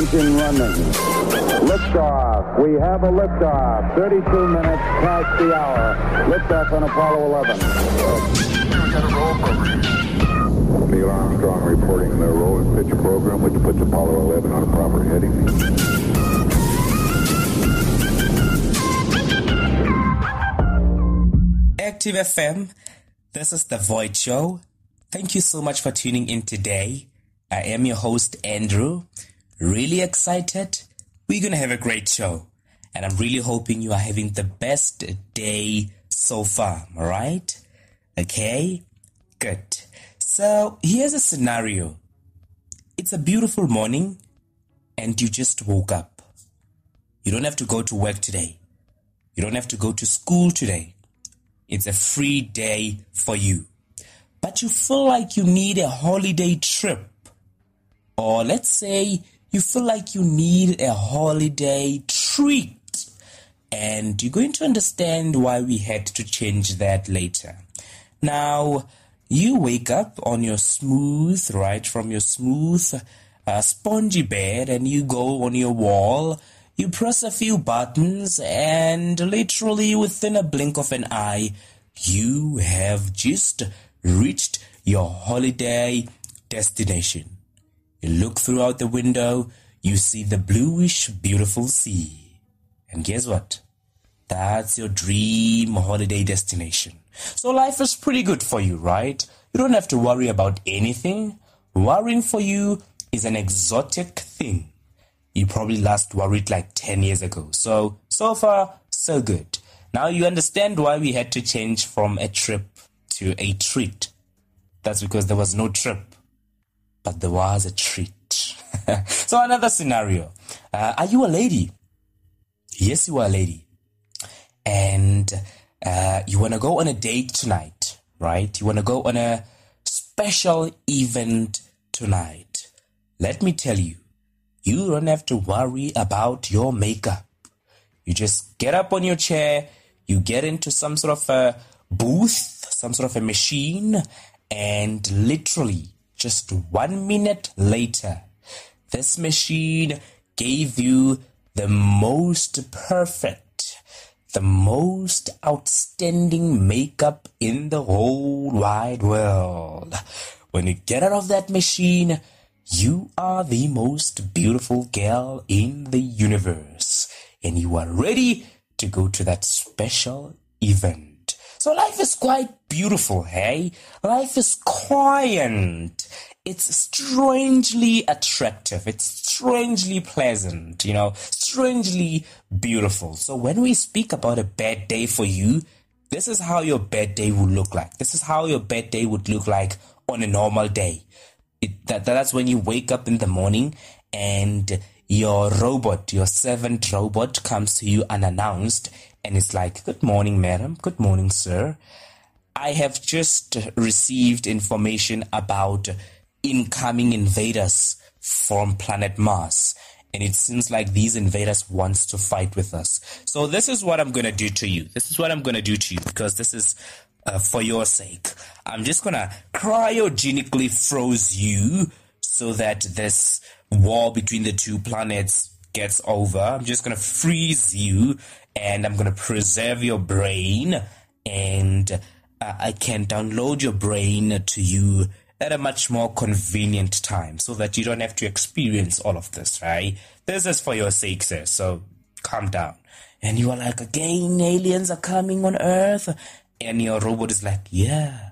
engine running. Liftoff. We have a liftoff. 32 minutes past the hour. Liftoff on Apollo 11. Neil Armstrong reporting the roll and pitch program, which puts Apollo 11 on a proper heading. Active FM, this is The Void Show. Thank you so much for tuning in today. I am your host, Andrew. Really excited. We're going to have a great show. And I'm really hoping you are having the best day so far. All right? Okay? Good. So here's a scenario it's a beautiful morning, and you just woke up. You don't have to go to work today, you don't have to go to school today. It's a free day for you. But you feel like you need a holiday trip. Or let's say you feel like you need a holiday treat. And you're going to understand why we had to change that later. Now, you wake up on your smooth, right, from your smooth, uh, spongy bed, and you go on your wall. You press a few buttons, and literally within a blink of an eye, you have just reached your holiday destination. You look throughout the window, you see the bluish, beautiful sea. And guess what? That's your dream holiday destination. So life is pretty good for you, right? You don't have to worry about anything. Worrying for you is an exotic thing. You probably last worried like 10 years ago. So, so far, so good. Now you understand why we had to change from a trip to a treat. That's because there was no trip, but there was a treat. so another scenario. Uh, are you a lady? Yes, you are a lady. And uh, you want to go on a date tonight, right? You want to go on a special event tonight. Let me tell you, you don't have to worry about your makeup. You just get up on your chair, you get into some sort of a booth, some sort of a machine, and literally just one minute later, this machine gave you the most perfect, the most outstanding makeup in the whole wide world. When you get out of that machine, you are the most beautiful girl in the universe, and you are ready to go to that special event. So life is quite beautiful, hey? Life is quiet. It's strangely attractive. It's strangely pleasant, you know, strangely beautiful. So when we speak about a bad day for you, this is how your bad day would look like. This is how your bad day would look like on a normal day. It, that, that's when you wake up in the morning and your robot, your servant robot comes to you unannounced and it's like, Good morning, madam. Good morning, sir. I have just received information about incoming invaders from planet Mars. And it seems like these invaders wants to fight with us. So this is what I'm going to do to you. This is what I'm going to do to you because this is uh, for your sake. I'm just going to cryogenically froze you so that this war between the two planets gets over. I'm just going to freeze you and I'm going to preserve your brain and uh, I can download your brain to you at a much more convenient time so that you don't have to experience all of this, right? This is for your sake, sir. So calm down. And you are like, again, aliens are coming on Earth. And your robot is like, yeah.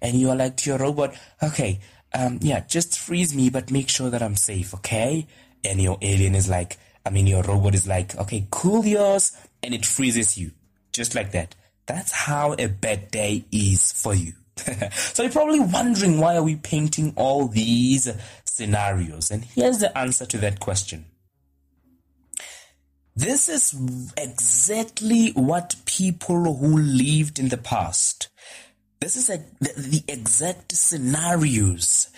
And you are like to your robot, okay, um, yeah, just freeze me, but make sure that I'm safe, okay? And your alien is like, I mean, your robot is like, okay, cool yours. And it freezes you. Just like that. That's how a bad day is for you. so you're probably wondering why are we painting all these scenarios? And here's the answer to that question. This is exactly what people who lived in the past, this is a, the, the exact scenarios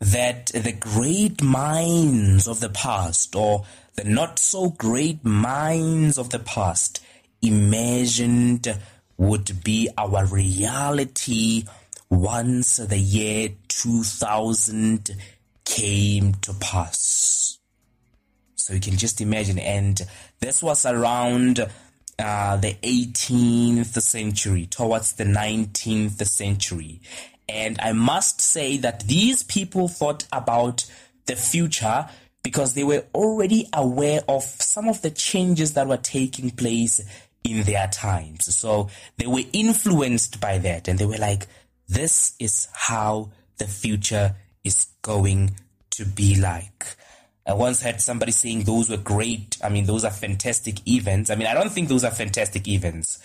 that the great minds of the past or the not so great minds of the past imagined would be our reality once the year 2000 came to pass. So you can just imagine. And this was around uh, the 18th century, towards the 19th century. And I must say that these people thought about the future because they were already aware of some of the changes that were taking place in their times. So they were influenced by that and they were like, this is how the future is going to be like. I once heard somebody saying those were great. I mean, those are fantastic events. I mean, I don't think those are fantastic events.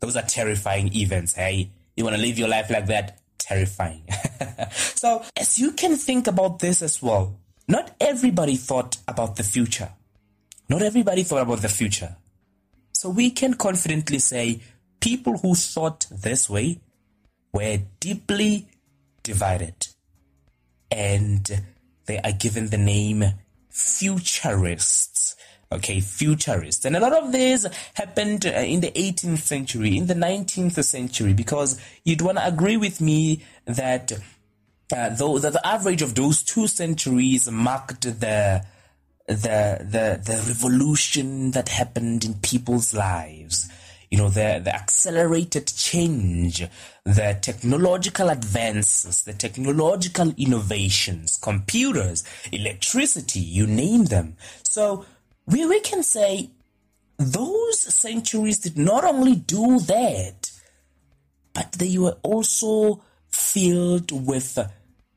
Those are terrifying events. Hey, you want to live your life like that? Terrifying. so, as you can think about this as well, not everybody thought about the future. Not everybody thought about the future. So, we can confidently say people who thought this way were deeply divided. And they are given the name futurists. Okay, futurists. And a lot of this happened uh, in the 18th century, in the 19th century, because you'd want to agree with me that uh, though that the average of those two centuries marked the the the the revolution that happened in people's lives you know, the, the accelerated change, the technological advances, the technological innovations, computers, electricity, you name them. So we, we can say those centuries did not only do that, but they were also filled with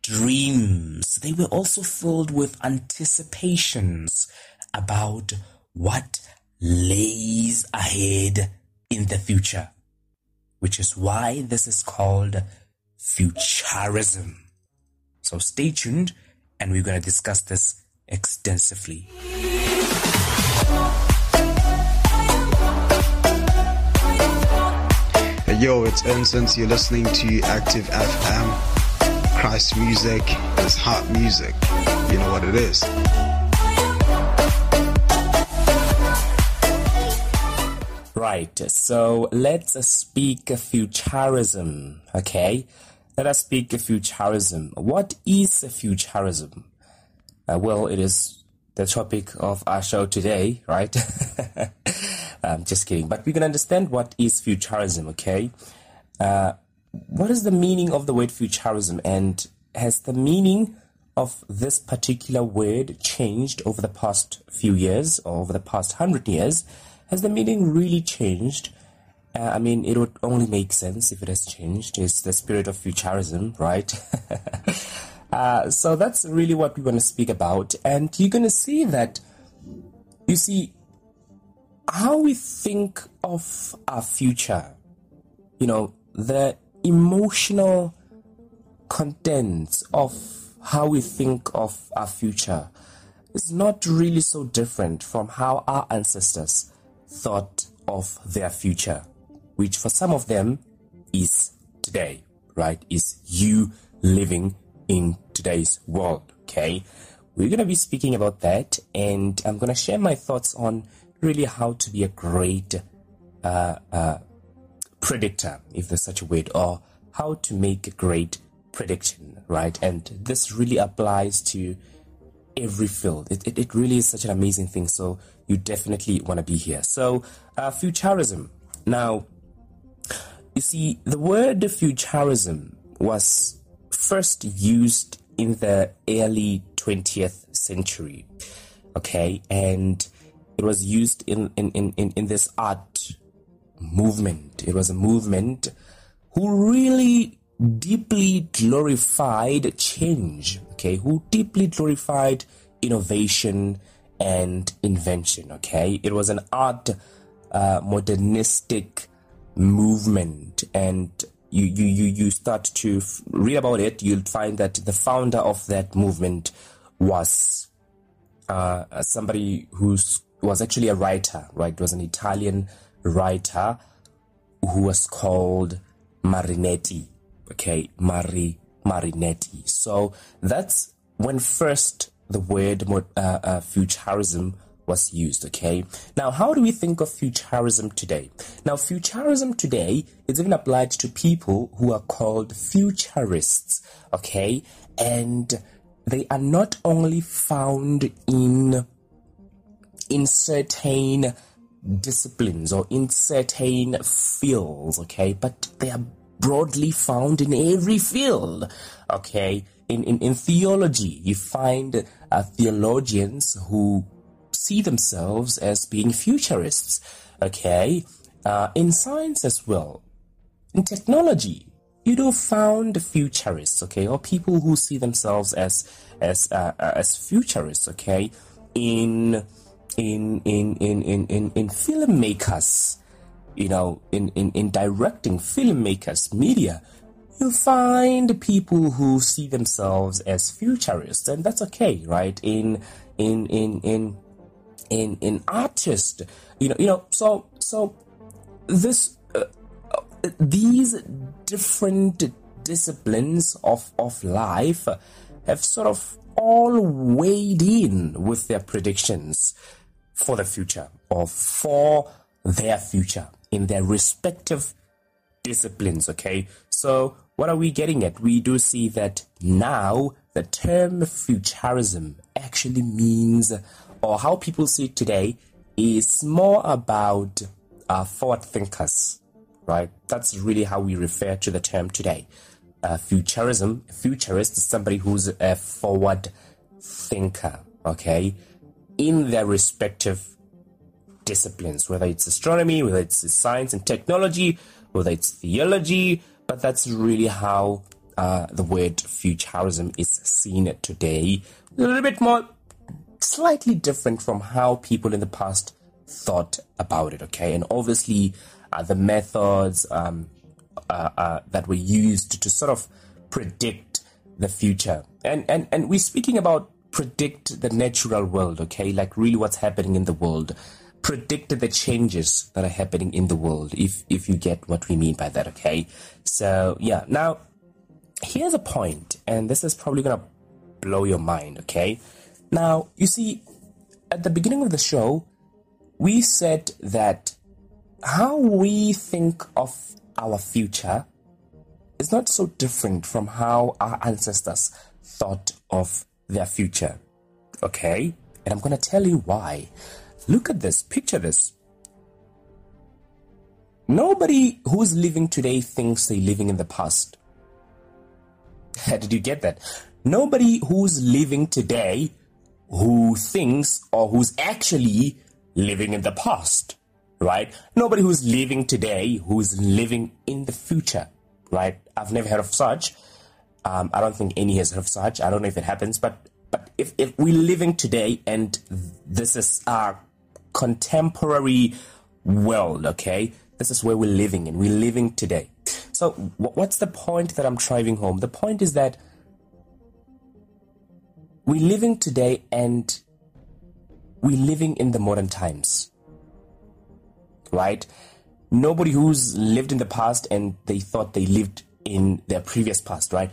dreams. They were also filled with anticipations about what lays ahead in the future, which is why this is called futurism. So stay tuned and we're going to discuss this extensively. Yo, it's Instant. You're listening to Active FM. Christ music is hot music. You know what it is. Right, so let's speak futurism, okay? Let us speak futurism. What is futurism? Uh, well, it is the topic of our show today, right? I'm just kidding. But we can understand what is futurism, okay? Uh, what is the meaning of the word futurism? And has the meaning of this particular word changed over the past few years or over the past hundred years? Has the meaning really changed? Uh, I mean, it would only make sense if it has changed. It's the spirit of futurism, right? uh, so that's really what we want to speak about. And you're going to see that, you see, how we think of our future, you know, the emotional contents of how we think of our future is not really so different from how our ancestors thought of their future, which for some of them is today, right? Is you living in today's world, okay? We're to be speaking about that, and I'm to share my thoughts on really how to be a great uh, uh, predictor, if there's such a word, or how to make a great prediction, right? And this really applies to every field. It, it, it really is such an amazing thing. So you definitely want to be here. So, uh, futurism. Now, you see, the word futurism was first used in the early 20th century. Okay, and it was used in, in, in, in this art movement. It was a movement who really deeply glorified change, okay, who deeply glorified innovation and invention, okay? It was an art uh, modernistic movement and you, you, you, you start to read about it, you'll find that the founder of that movement was uh, somebody who was actually a writer, right? It was an Italian writer who was called Marinetti okay, Mari Marinetti. So that's when first the word uh, uh, futurism was used. Okay. Now, how do we think of futurism today? Now, futurism today is even applied to people who are called futurists. Okay, and they are not only found in in certain disciplines or in certain fields, okay, but they are broadly found in every field, okay. In, in, in theology, you find uh, theologians who see themselves as being futurists, okay. Uh, in science as well, in technology, you do found futurists, okay, or people who see themselves as as uh, uh as futurists, okay. In in in in in in, in filmmakers, you know, in, in, in directing filmmakers, media, you find people who see themselves as futurists, and that's okay, right? In in in in in in artist you know, you know, so so this uh, uh, these different disciplines of of life have sort of all weighed in with their predictions for the future or for their future in their respective disciplines. Okay, so what are we getting at? We do see that now the term futurism actually means, or how people see it today, is more about uh, forward thinkers, right? That's really how we refer to the term today. Uh, futurism, futurist is somebody who's a forward thinker, okay? in their respective disciplines, whether it's astronomy, whether it's science and technology, whether it's theology, but that's really how uh, the word futurism is seen today. A little bit more, slightly different from how people in the past thought about it, okay? And obviously, uh, the methods um, uh, uh that were used to sort of predict the future. And, and, and we're speaking about predict the natural world, okay? Like really what's happening in the world. Predict the changes that are happening in the world, if if you get what we mean by that, okay? So yeah, now here's a point, and this is probably gonna blow your mind, okay? Now, you see, at the beginning of the show, we said that how we think of our future is not so different from how our ancestors thought of their future. Okay? And I'm going to tell you why. Look at this, picture this. Nobody who's living today thinks they're living in the past. Did you get that? Nobody who's living today who thinks or who's actually living in the past, right? Nobody who's living today who's living in the future, right? I've never heard of such. Um, I don't think any has heard of such. I don't know if it happens, but but if, if we're living today and this is our contemporary world, okay, this is where we're living and we're living today. So, what's the point that I'm driving home? The point is that we're living today and we're living in the modern times, right? Nobody who's lived in the past and they thought they lived in their previous past, right?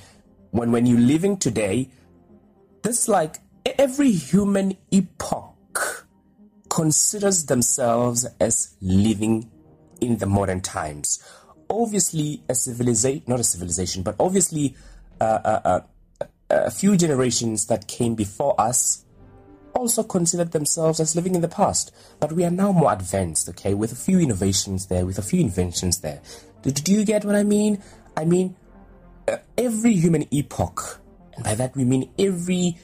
when when you're living today, this like every human epoch considers themselves as living in the modern times. Obviously, a civilization, not a civilization, but obviously uh, uh, uh, a few generations that came before us also considered themselves as living in the past. But we are now more advanced, okay, with a few innovations there, with a few inventions there. Do, do you get what I mean? I mean, every human epoch, and by that we mean every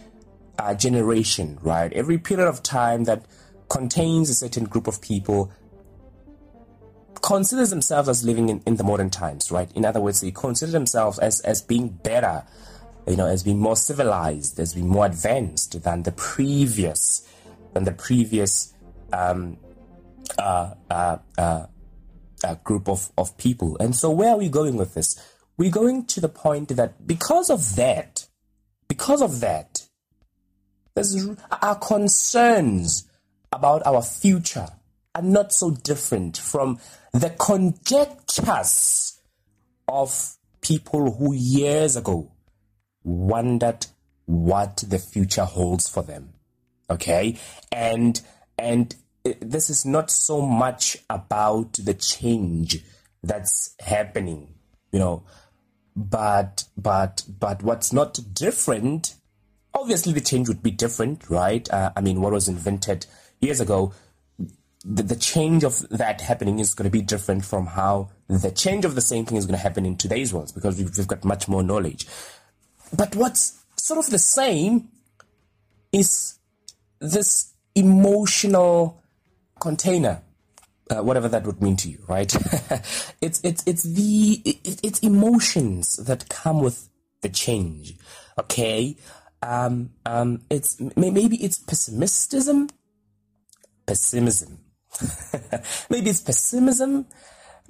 uh, generation, right? Every period of time that contains a certain group of people considers themselves as living in, in the modern times, right? In other words, they consider themselves as, as being better, you know, as being more civilized, as being more advanced than the previous, than the previous um, uh, uh, uh, uh group of, of people. And so, where are we going with this? we're going to the point that because of that, because of that, our concerns about our future are not so different from the conjectures of people who years ago wondered what the future holds for them. Okay? And and this is not so much about the change that's happening, you know, but but but what's not different obviously the change would be different, right? Uh, I mean, what was invented years ago, the, the change of that happening is going to be different from how the change of the same thing is going to happen in today's world because we've, we've got much more knowledge. But what's sort of the same is this emotional container uh, whatever that would mean to you, right? it's it's it's the it, it's emotions that come with the change. Okay, um, um, it's maybe it's pessimism, pessimism. maybe it's pessimism.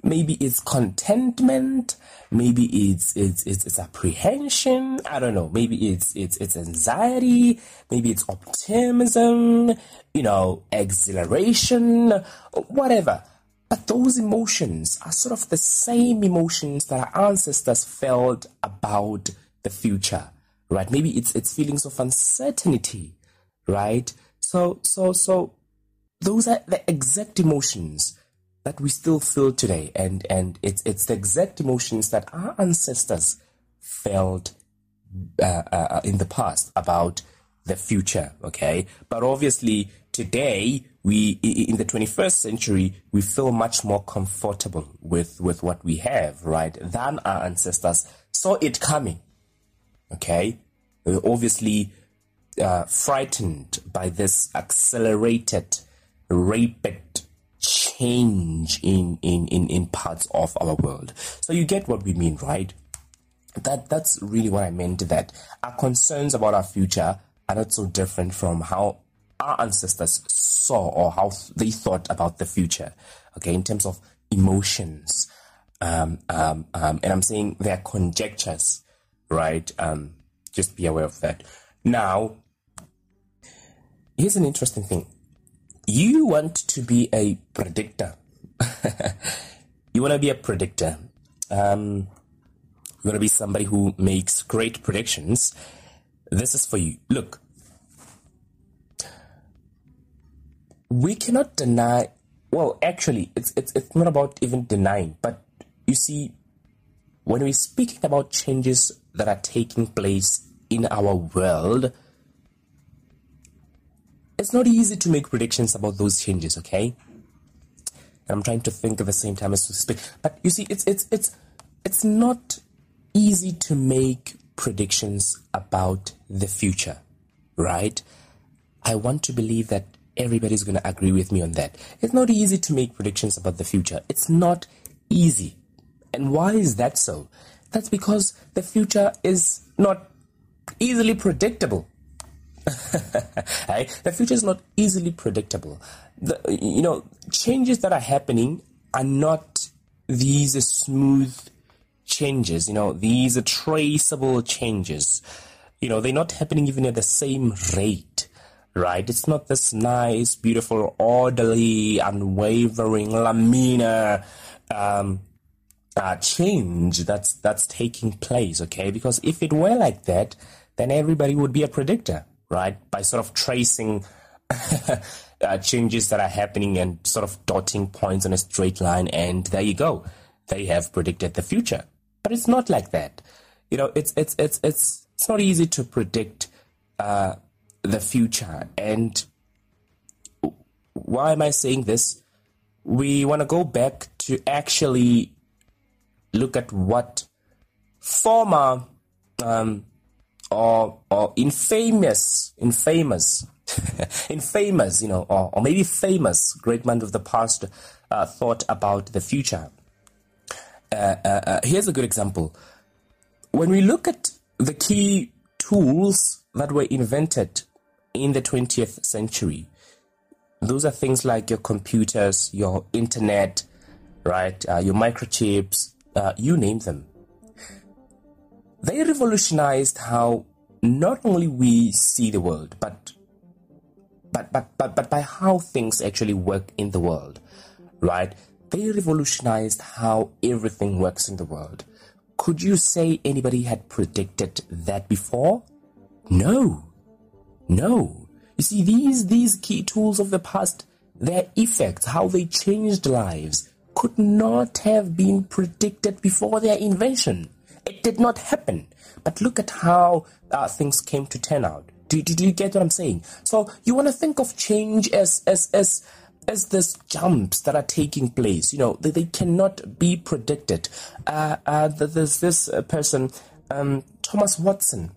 Maybe it's contentment. Maybe it's, it's it's it's apprehension. I don't know. Maybe it's it's it's anxiety. Maybe it's optimism. You know, exhilaration. Whatever. But those emotions are sort of the same emotions that our ancestors felt about the future, right? Maybe it's it's feelings of uncertainty, right? So so so those are the exact emotions that we still feel today. And and it's it's the exact emotions that our ancestors felt uh, uh, in the past about the future okay? But obviously today we in the 21st century we feel much more comfortable with with what we have right than our ancestors saw it coming okay? We're obviously uh, frightened by this accelerated rapid change in, in, in, in parts of our world. So you get what we mean, right? That that's really what I meant that our concerns about our future are not so different from how our ancestors saw or how they thought about the future. Okay, in terms of emotions. Um, um, um, and I'm saying they're conjectures, right? Um, just be aware of that. Now, here's an interesting thing you want to be a predictor. you want to be a predictor. Um, you want to be somebody who makes great predictions. This is for you. Look, we cannot deny. Well, actually, it's it's it's not about even denying. But you see, when we're speaking about changes that are taking place in our world, it's not easy to make predictions about those changes, okay? I'm trying to think at the same time as to speak. But you see, it's it's it's it's not easy to make predictions about the future, right? I want to believe that everybody's going to agree with me on that. It's not easy to make predictions about the future. It's not easy. And why is that so? That's because the future is not easily predictable. right? The future is not easily predictable. The, you know, changes that are happening are not these smooth changes. You know, these are traceable changes. You know, they're not happening even at the same rate, right? It's not this nice, beautiful, orderly, unwavering, laminar um, uh, change that's that's taking place. Okay, because if it were like that, then everybody would be a predictor right? By sort of tracing uh, changes that are happening and sort of dotting points on a straight line, and there you go. They have predicted the future, but it's not like that. You know, it's it's it's it's it's not easy to predict uh, the future. And why am I saying this? We want to go back to actually look at what former um, or or infamous, infamous, infamous, you know, or, or maybe famous great man of the past uh, thought about the future. Uh, uh, uh, here's a good example. When we look at the key tools that were invented in the 20th century, those are things like your computers, your internet, right, uh, your microchips, uh, you name them. They revolutionized how not only we see the world, but but but but but by how things actually work in the world, right? They revolutionized how everything works in the world. Could you say anybody had predicted that before? No. No. You see, these these key tools of the past, their effects, how they changed lives, could not have been predicted before their invention. It did not happen. But look at how uh, things came to turn out. Do, do, do you get what I'm saying? So you want to think of change as as as as these jumps that are taking place. You know, they, they cannot be predicted. Uh, uh, there's this uh, person, um, Thomas Watson.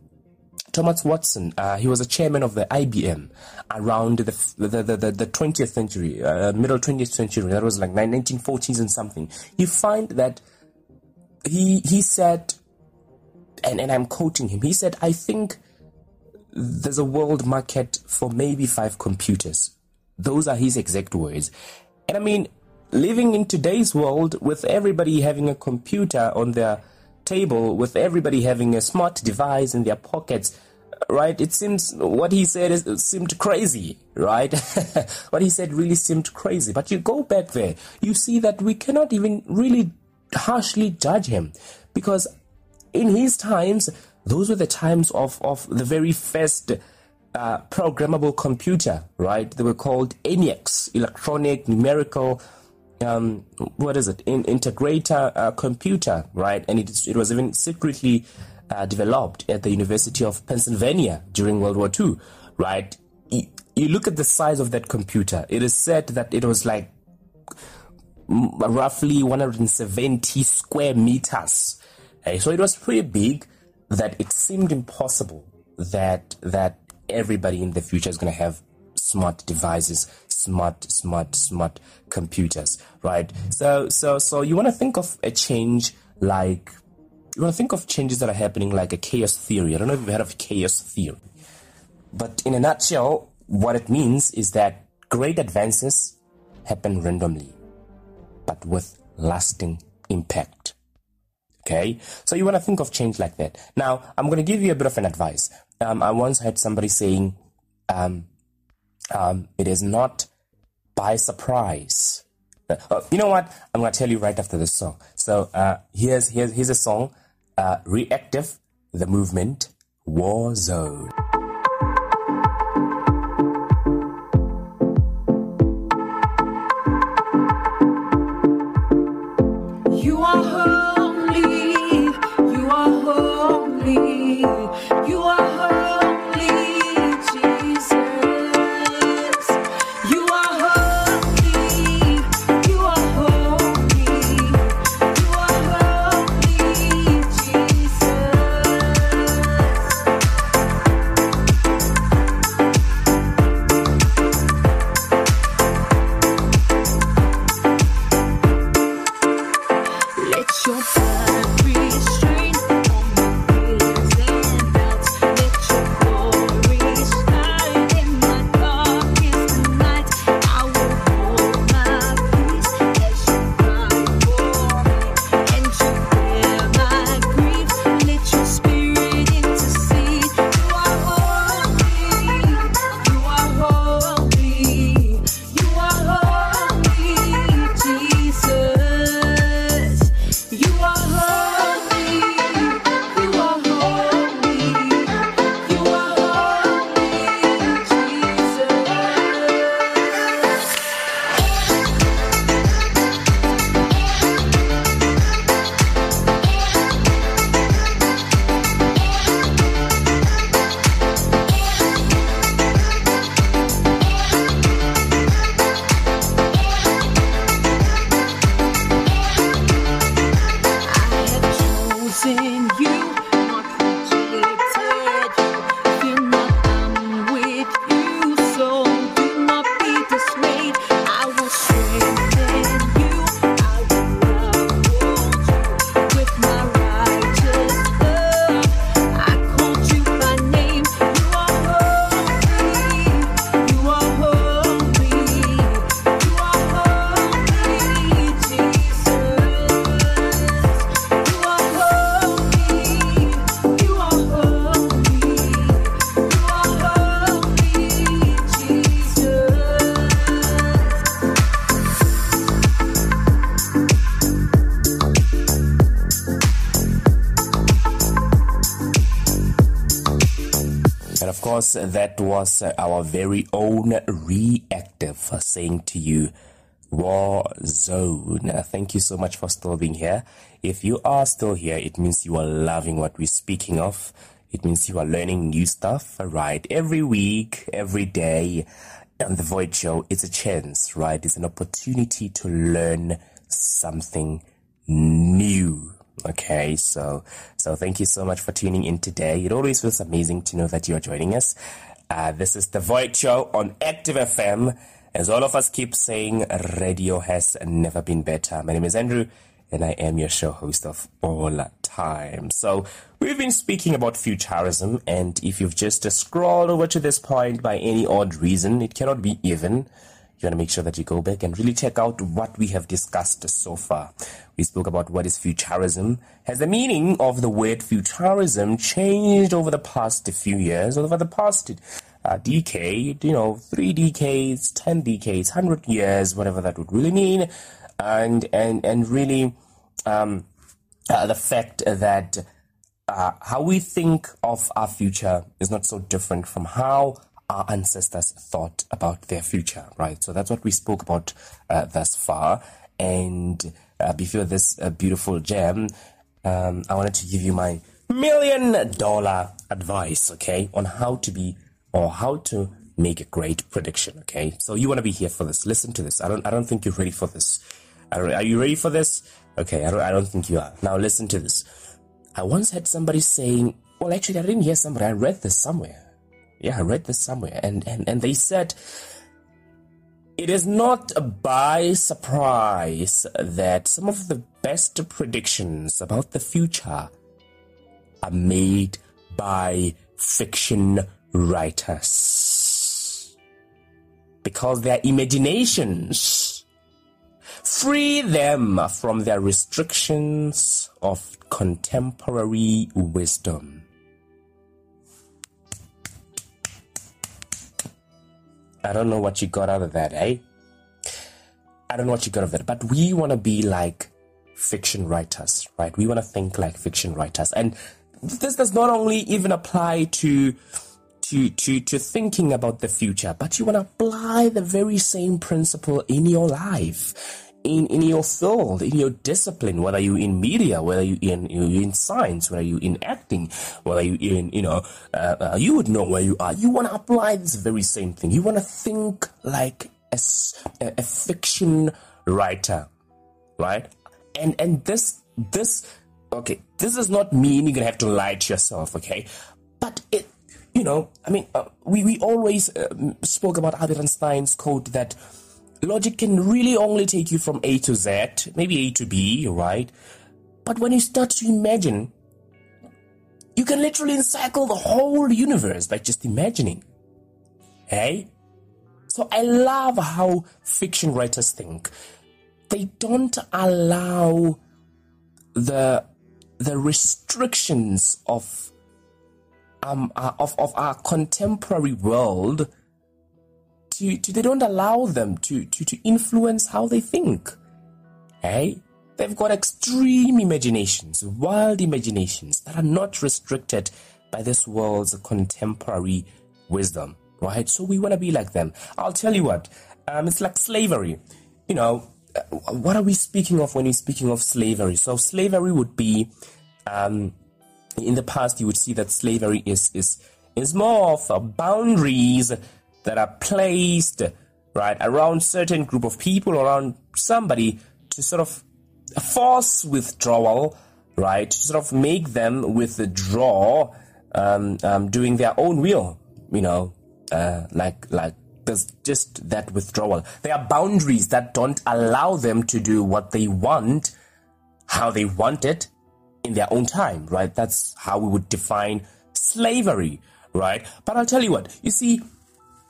Thomas Watson, uh, he was a chairman of the IBM around the the, the, the 20th century, uh, middle 20th century. That was like 1940s and something. You find that he he said, and, and I'm quoting him, he said, I think there's a world market for maybe five computers. Those are his exact words. And I mean, living in today's world with everybody having a computer on their table, with everybody having a smart device in their pockets, right? It seems what he said is, seemed crazy, right? what he said really seemed crazy. But you go back there, you see that we cannot even really harshly judge him because in his times, those were the times of, of the very first uh, programmable computer, right? They were called ENIACs, electronic numerical, um, what is it, In, integrator uh, computer, right? And it, it was even secretly uh, developed at the University of Pennsylvania during World War II, right? You, you look at the size of that computer. It is said that it was like roughly 170 square meters. Okay, so it was pretty big that it seemed impossible that that everybody in the future is going to have smart devices, smart, smart, smart computers, right? So, so, so you want to think of a change like you want to think of changes that are happening like a chaos theory. I don't know if you've heard of chaos theory, but in a nutshell, what it means is that great advances happen randomly but with lasting impact. Okay, so you want to think of change like that. Now, I'm going to give you a bit of an advice. Um, I once heard somebody saying, um, um, "It is not by surprise." Uh, oh, you know what? I'm going to tell you right after this song. So uh, here's here's here's a song, uh, "Reactive," the movement, War Zone. That was our very own reactive saying to you, War Zone. Thank you so much for still being here. If you are still here, it means you are loving what we're speaking of. It means you are learning new stuff, right? Every week, every day on the Void Show, it's a chance, right? It's an opportunity to learn something new. Okay, so so thank you so much for tuning in today. It always feels amazing to know that you are joining us. Uh, this is the Void Show on Active FM. As all of us keep saying, radio has never been better. My name is Andrew, and I am your show host of all time. So we've been speaking about futurism, and if you've just scrolled over to this point by any odd reason, it cannot be even you want to make sure that you go back and really check out what we have discussed so far. We spoke about what is futurism. Has the meaning of the word futurism changed over the past few years, over the past uh, decade, you know, three decades, ten decades, hundred years, whatever that would really mean, and and and really um, uh, the fact that uh, how we think of our future is not so different from how our ancestors thought about their future, right? So that's what we spoke about uh, thus far. And uh, before this uh, beautiful gem, um, I wanted to give you my million dollar advice, okay, on how to be or how to make a great prediction, okay? So you want to be here for this. Listen to this. I don't, I don't think you're ready for this. Are you ready for this? Okay, I don't, I don't think you are. Now listen to this. I once had somebody saying, well, actually, I didn't hear somebody. I read this somewhere yeah, I read this somewhere, and, and, and they said it is not by surprise that some of the best predictions about the future are made by fiction writers. Because their imaginations free them from their restrictions of contemporary wisdom. I don't know what you got out of that, eh? I don't know what you got out of that, but we want to be like fiction writers, right? We want to think like fiction writers. And this does not only even apply to to to to thinking about the future, but you want to apply the very same principle in your life in, in your field, in your discipline, whether you in media, whether you in you in science, whether you in acting, whether you in you know, uh, uh, you would know where you are. You want to apply this very same thing. You want to think like a, a, fiction writer, right? And and this this okay, this does not mean you're gonna have to lie to yourself, okay? But it, you know, I mean, uh, we we always uh, spoke about Albert Einstein's quote that logic can really only take you from A to Z, maybe A to B, right? But when you start to imagine, you can literally encircle the whole universe by just imagining. Hey? So I love how fiction writers think. They don't allow the the restrictions of um uh, of of our contemporary world to, to they don't allow them to, to, to influence how they think. Hey? They've got extreme imaginations, wild imaginations that are not restricted by this world's contemporary wisdom, right? So we want to be like them. I'll tell you what, um, it's like slavery. You know, uh, what are we speaking of when we're speaking of slavery? So slavery would be, um, in the past, you would see that slavery is is is more of boundaries that are placed right around certain group of people around somebody to sort of force withdrawal right to sort of make them withdraw um, um, doing their own will you know uh, like like there's just that withdrawal. There are boundaries that don't allow them to do what they want how they want it in their own time right? That's how we would define slavery right? But i'll tell you what you see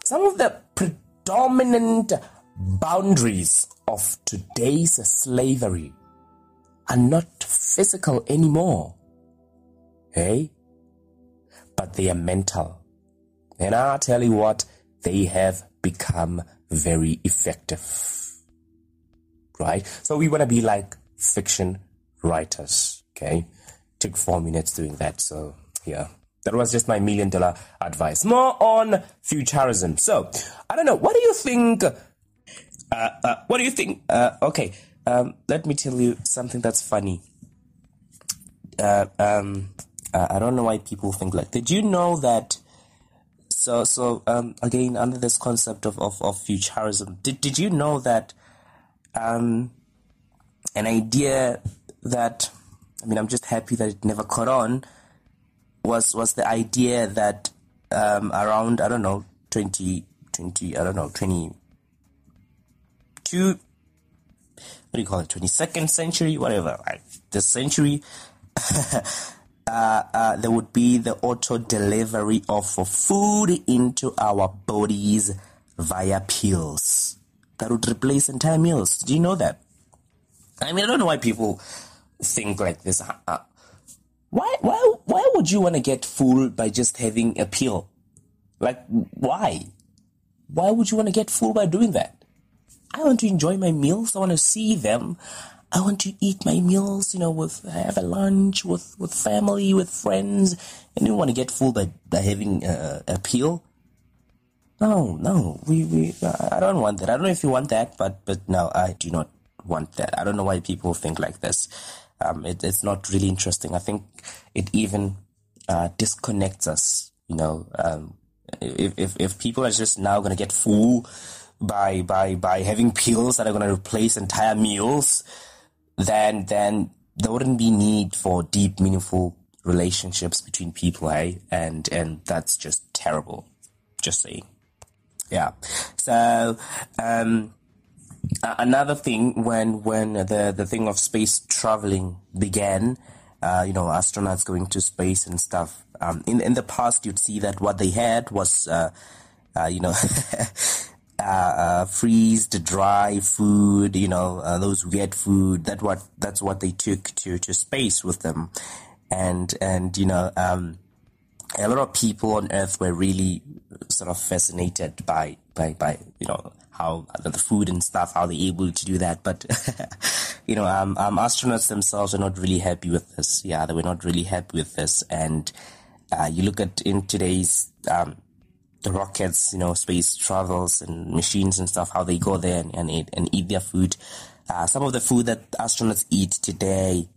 some of the predominant boundaries of today's slavery are not physical anymore. Hey? But they are mental. And I'll tell you what, they have become very effective. Right? So we want to be like fiction writers. Okay? Took four minutes doing that. So, yeah. That was just my million dollar advice. More on futurism. So, I don't know. What do you think? Uh, uh, what do you think? Uh, okay, um, let me tell you something that's funny. Uh, um, Uh, I don't know why people think like. Did you know that? So so um, again under this concept of, of, of futurism, did did you know that um, an idea that I mean I'm just happy that it never caught on was was the idea that um, around I don't know 20, 20 I don't know twenty two what do you call it 22nd century whatever right? this century uh, uh, there would be the auto delivery of food into our bodies via pills that would replace entire meals. Do you know that? I mean, I don't know why people think like this. Uh, uh why, why, why would you want to get full by just having a pill? Like, why? Why would you want to get full by doing that? I want to enjoy my meals. I want to see them. I want to eat my meals, you know, with have a lunch with with family, with friends, and you want to get full by, by having a, a pill. No, no, we, we I don't want that. I don't know if you want that, but but no, I do not want that. I don't know why people think like this. Um, it, it's not really interesting. I think it even uh, disconnects us. You know, um, if, if if people are just now going to get full by by by having pills that are going to replace entire meals then then there wouldn't be need for deep, meaningful relationships between people, eh? And and that's just terrible. Just saying. Yeah. So um, another thing when when the the thing of space traveling began, uh, you know, astronauts going to space and stuff. Um, in in the past, you'd see that what they had was, uh, uh, you know, uh, uh, freezed, dry food, you know, uh, those weird food. That what that's what they took to to space with them, and and you know, um, a lot of people on Earth were really sort of fascinated by by by you know how the food and stuff, how they're able to do that. But you know, um, um, astronauts themselves are not really happy with this. Yeah, they were not really happy with this, and uh, you look at in today's um, the rockets, you know, space travels and machines and stuff, how they go there and, and eat and eat their food. Uh, some of the food that astronauts eat today,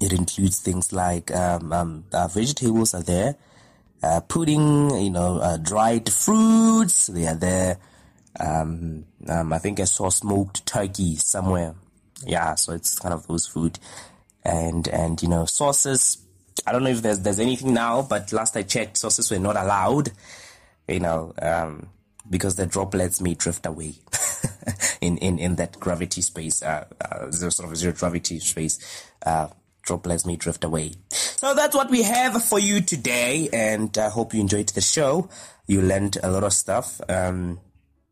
it includes things like um, um, uh, vegetables are there, uh, pudding, you know, uh, dried fruits, they are there. Um, um, I think I saw smoked turkey somewhere. Yeah, so it's kind of those food, and and you know sauces. I don't know if there's there's anything now, but last I checked, sauces were not allowed you know, um, because the droplets may drift away in, in, in that gravity space, uh, uh, sort of zero gravity space. Uh, droplets may drift away. So that's what we have for you today, and I hope you enjoyed the show. You learned a lot of stuff. Um,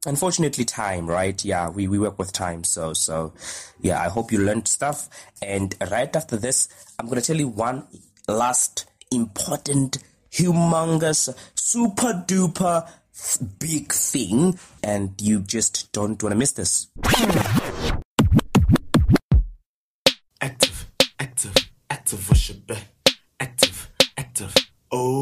unfortunately, time, right? Yeah, we, we work with time, so so yeah. I hope you learned stuff. And right after this, I'm gonna tell you one last important humongous, super duper big thing, and you just don't want to miss this. Active, active, active, worship, active, active, oh,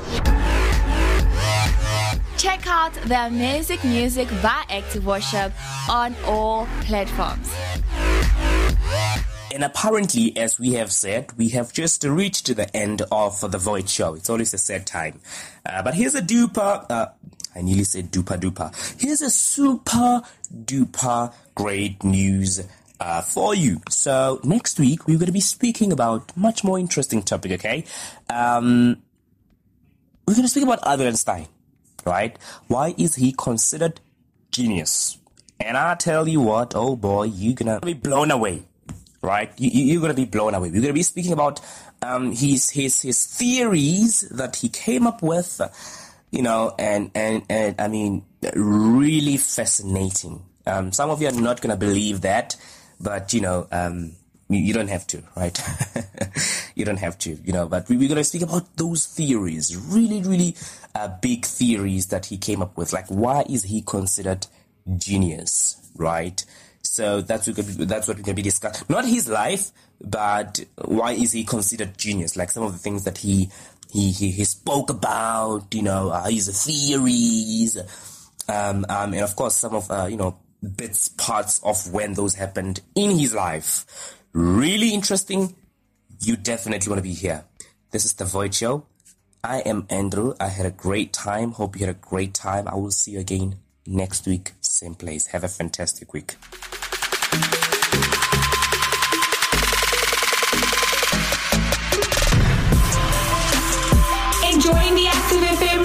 Check out their music music by Active Worship on all platforms. And apparently, as we have said, we have just reached the end of the Void Show. It's always a sad time. Uh, but here's a duper, uh, I nearly said duper duper. Here's a super duper great news uh, for you. So next week we're going to be speaking about much more interesting topic. Okay, um, we're going to speak about Albert Einstein right? Why is he considered genius? And I tell you what, oh boy, you're gonna be blown away, right? You, are gonna be blown away. We're gonna be speaking about um, his his his theories that he came up with, you know, and and and I mean, really fascinating. Um, some of you are not gonna believe that, but you know, um, you don't have to, right? you don't have to, you know, but we, are going to speak about those theories, really, really uh, big theories that he came up with. Like, why is he considered genius, right? So that's what, that's what we're going to be discussing. Not his life, but why is he considered genius? Like some of the things that he, he, he, he spoke about, you know, uh, his theories, um, um, and of course some of, uh, you know, bits, parts of when those happened in his life. Really interesting. You definitely want to be here. This is The Void Show. I am Andrew. I had a great time. Hope you had a great time. I will see you again next week, same place. Have a fantastic week.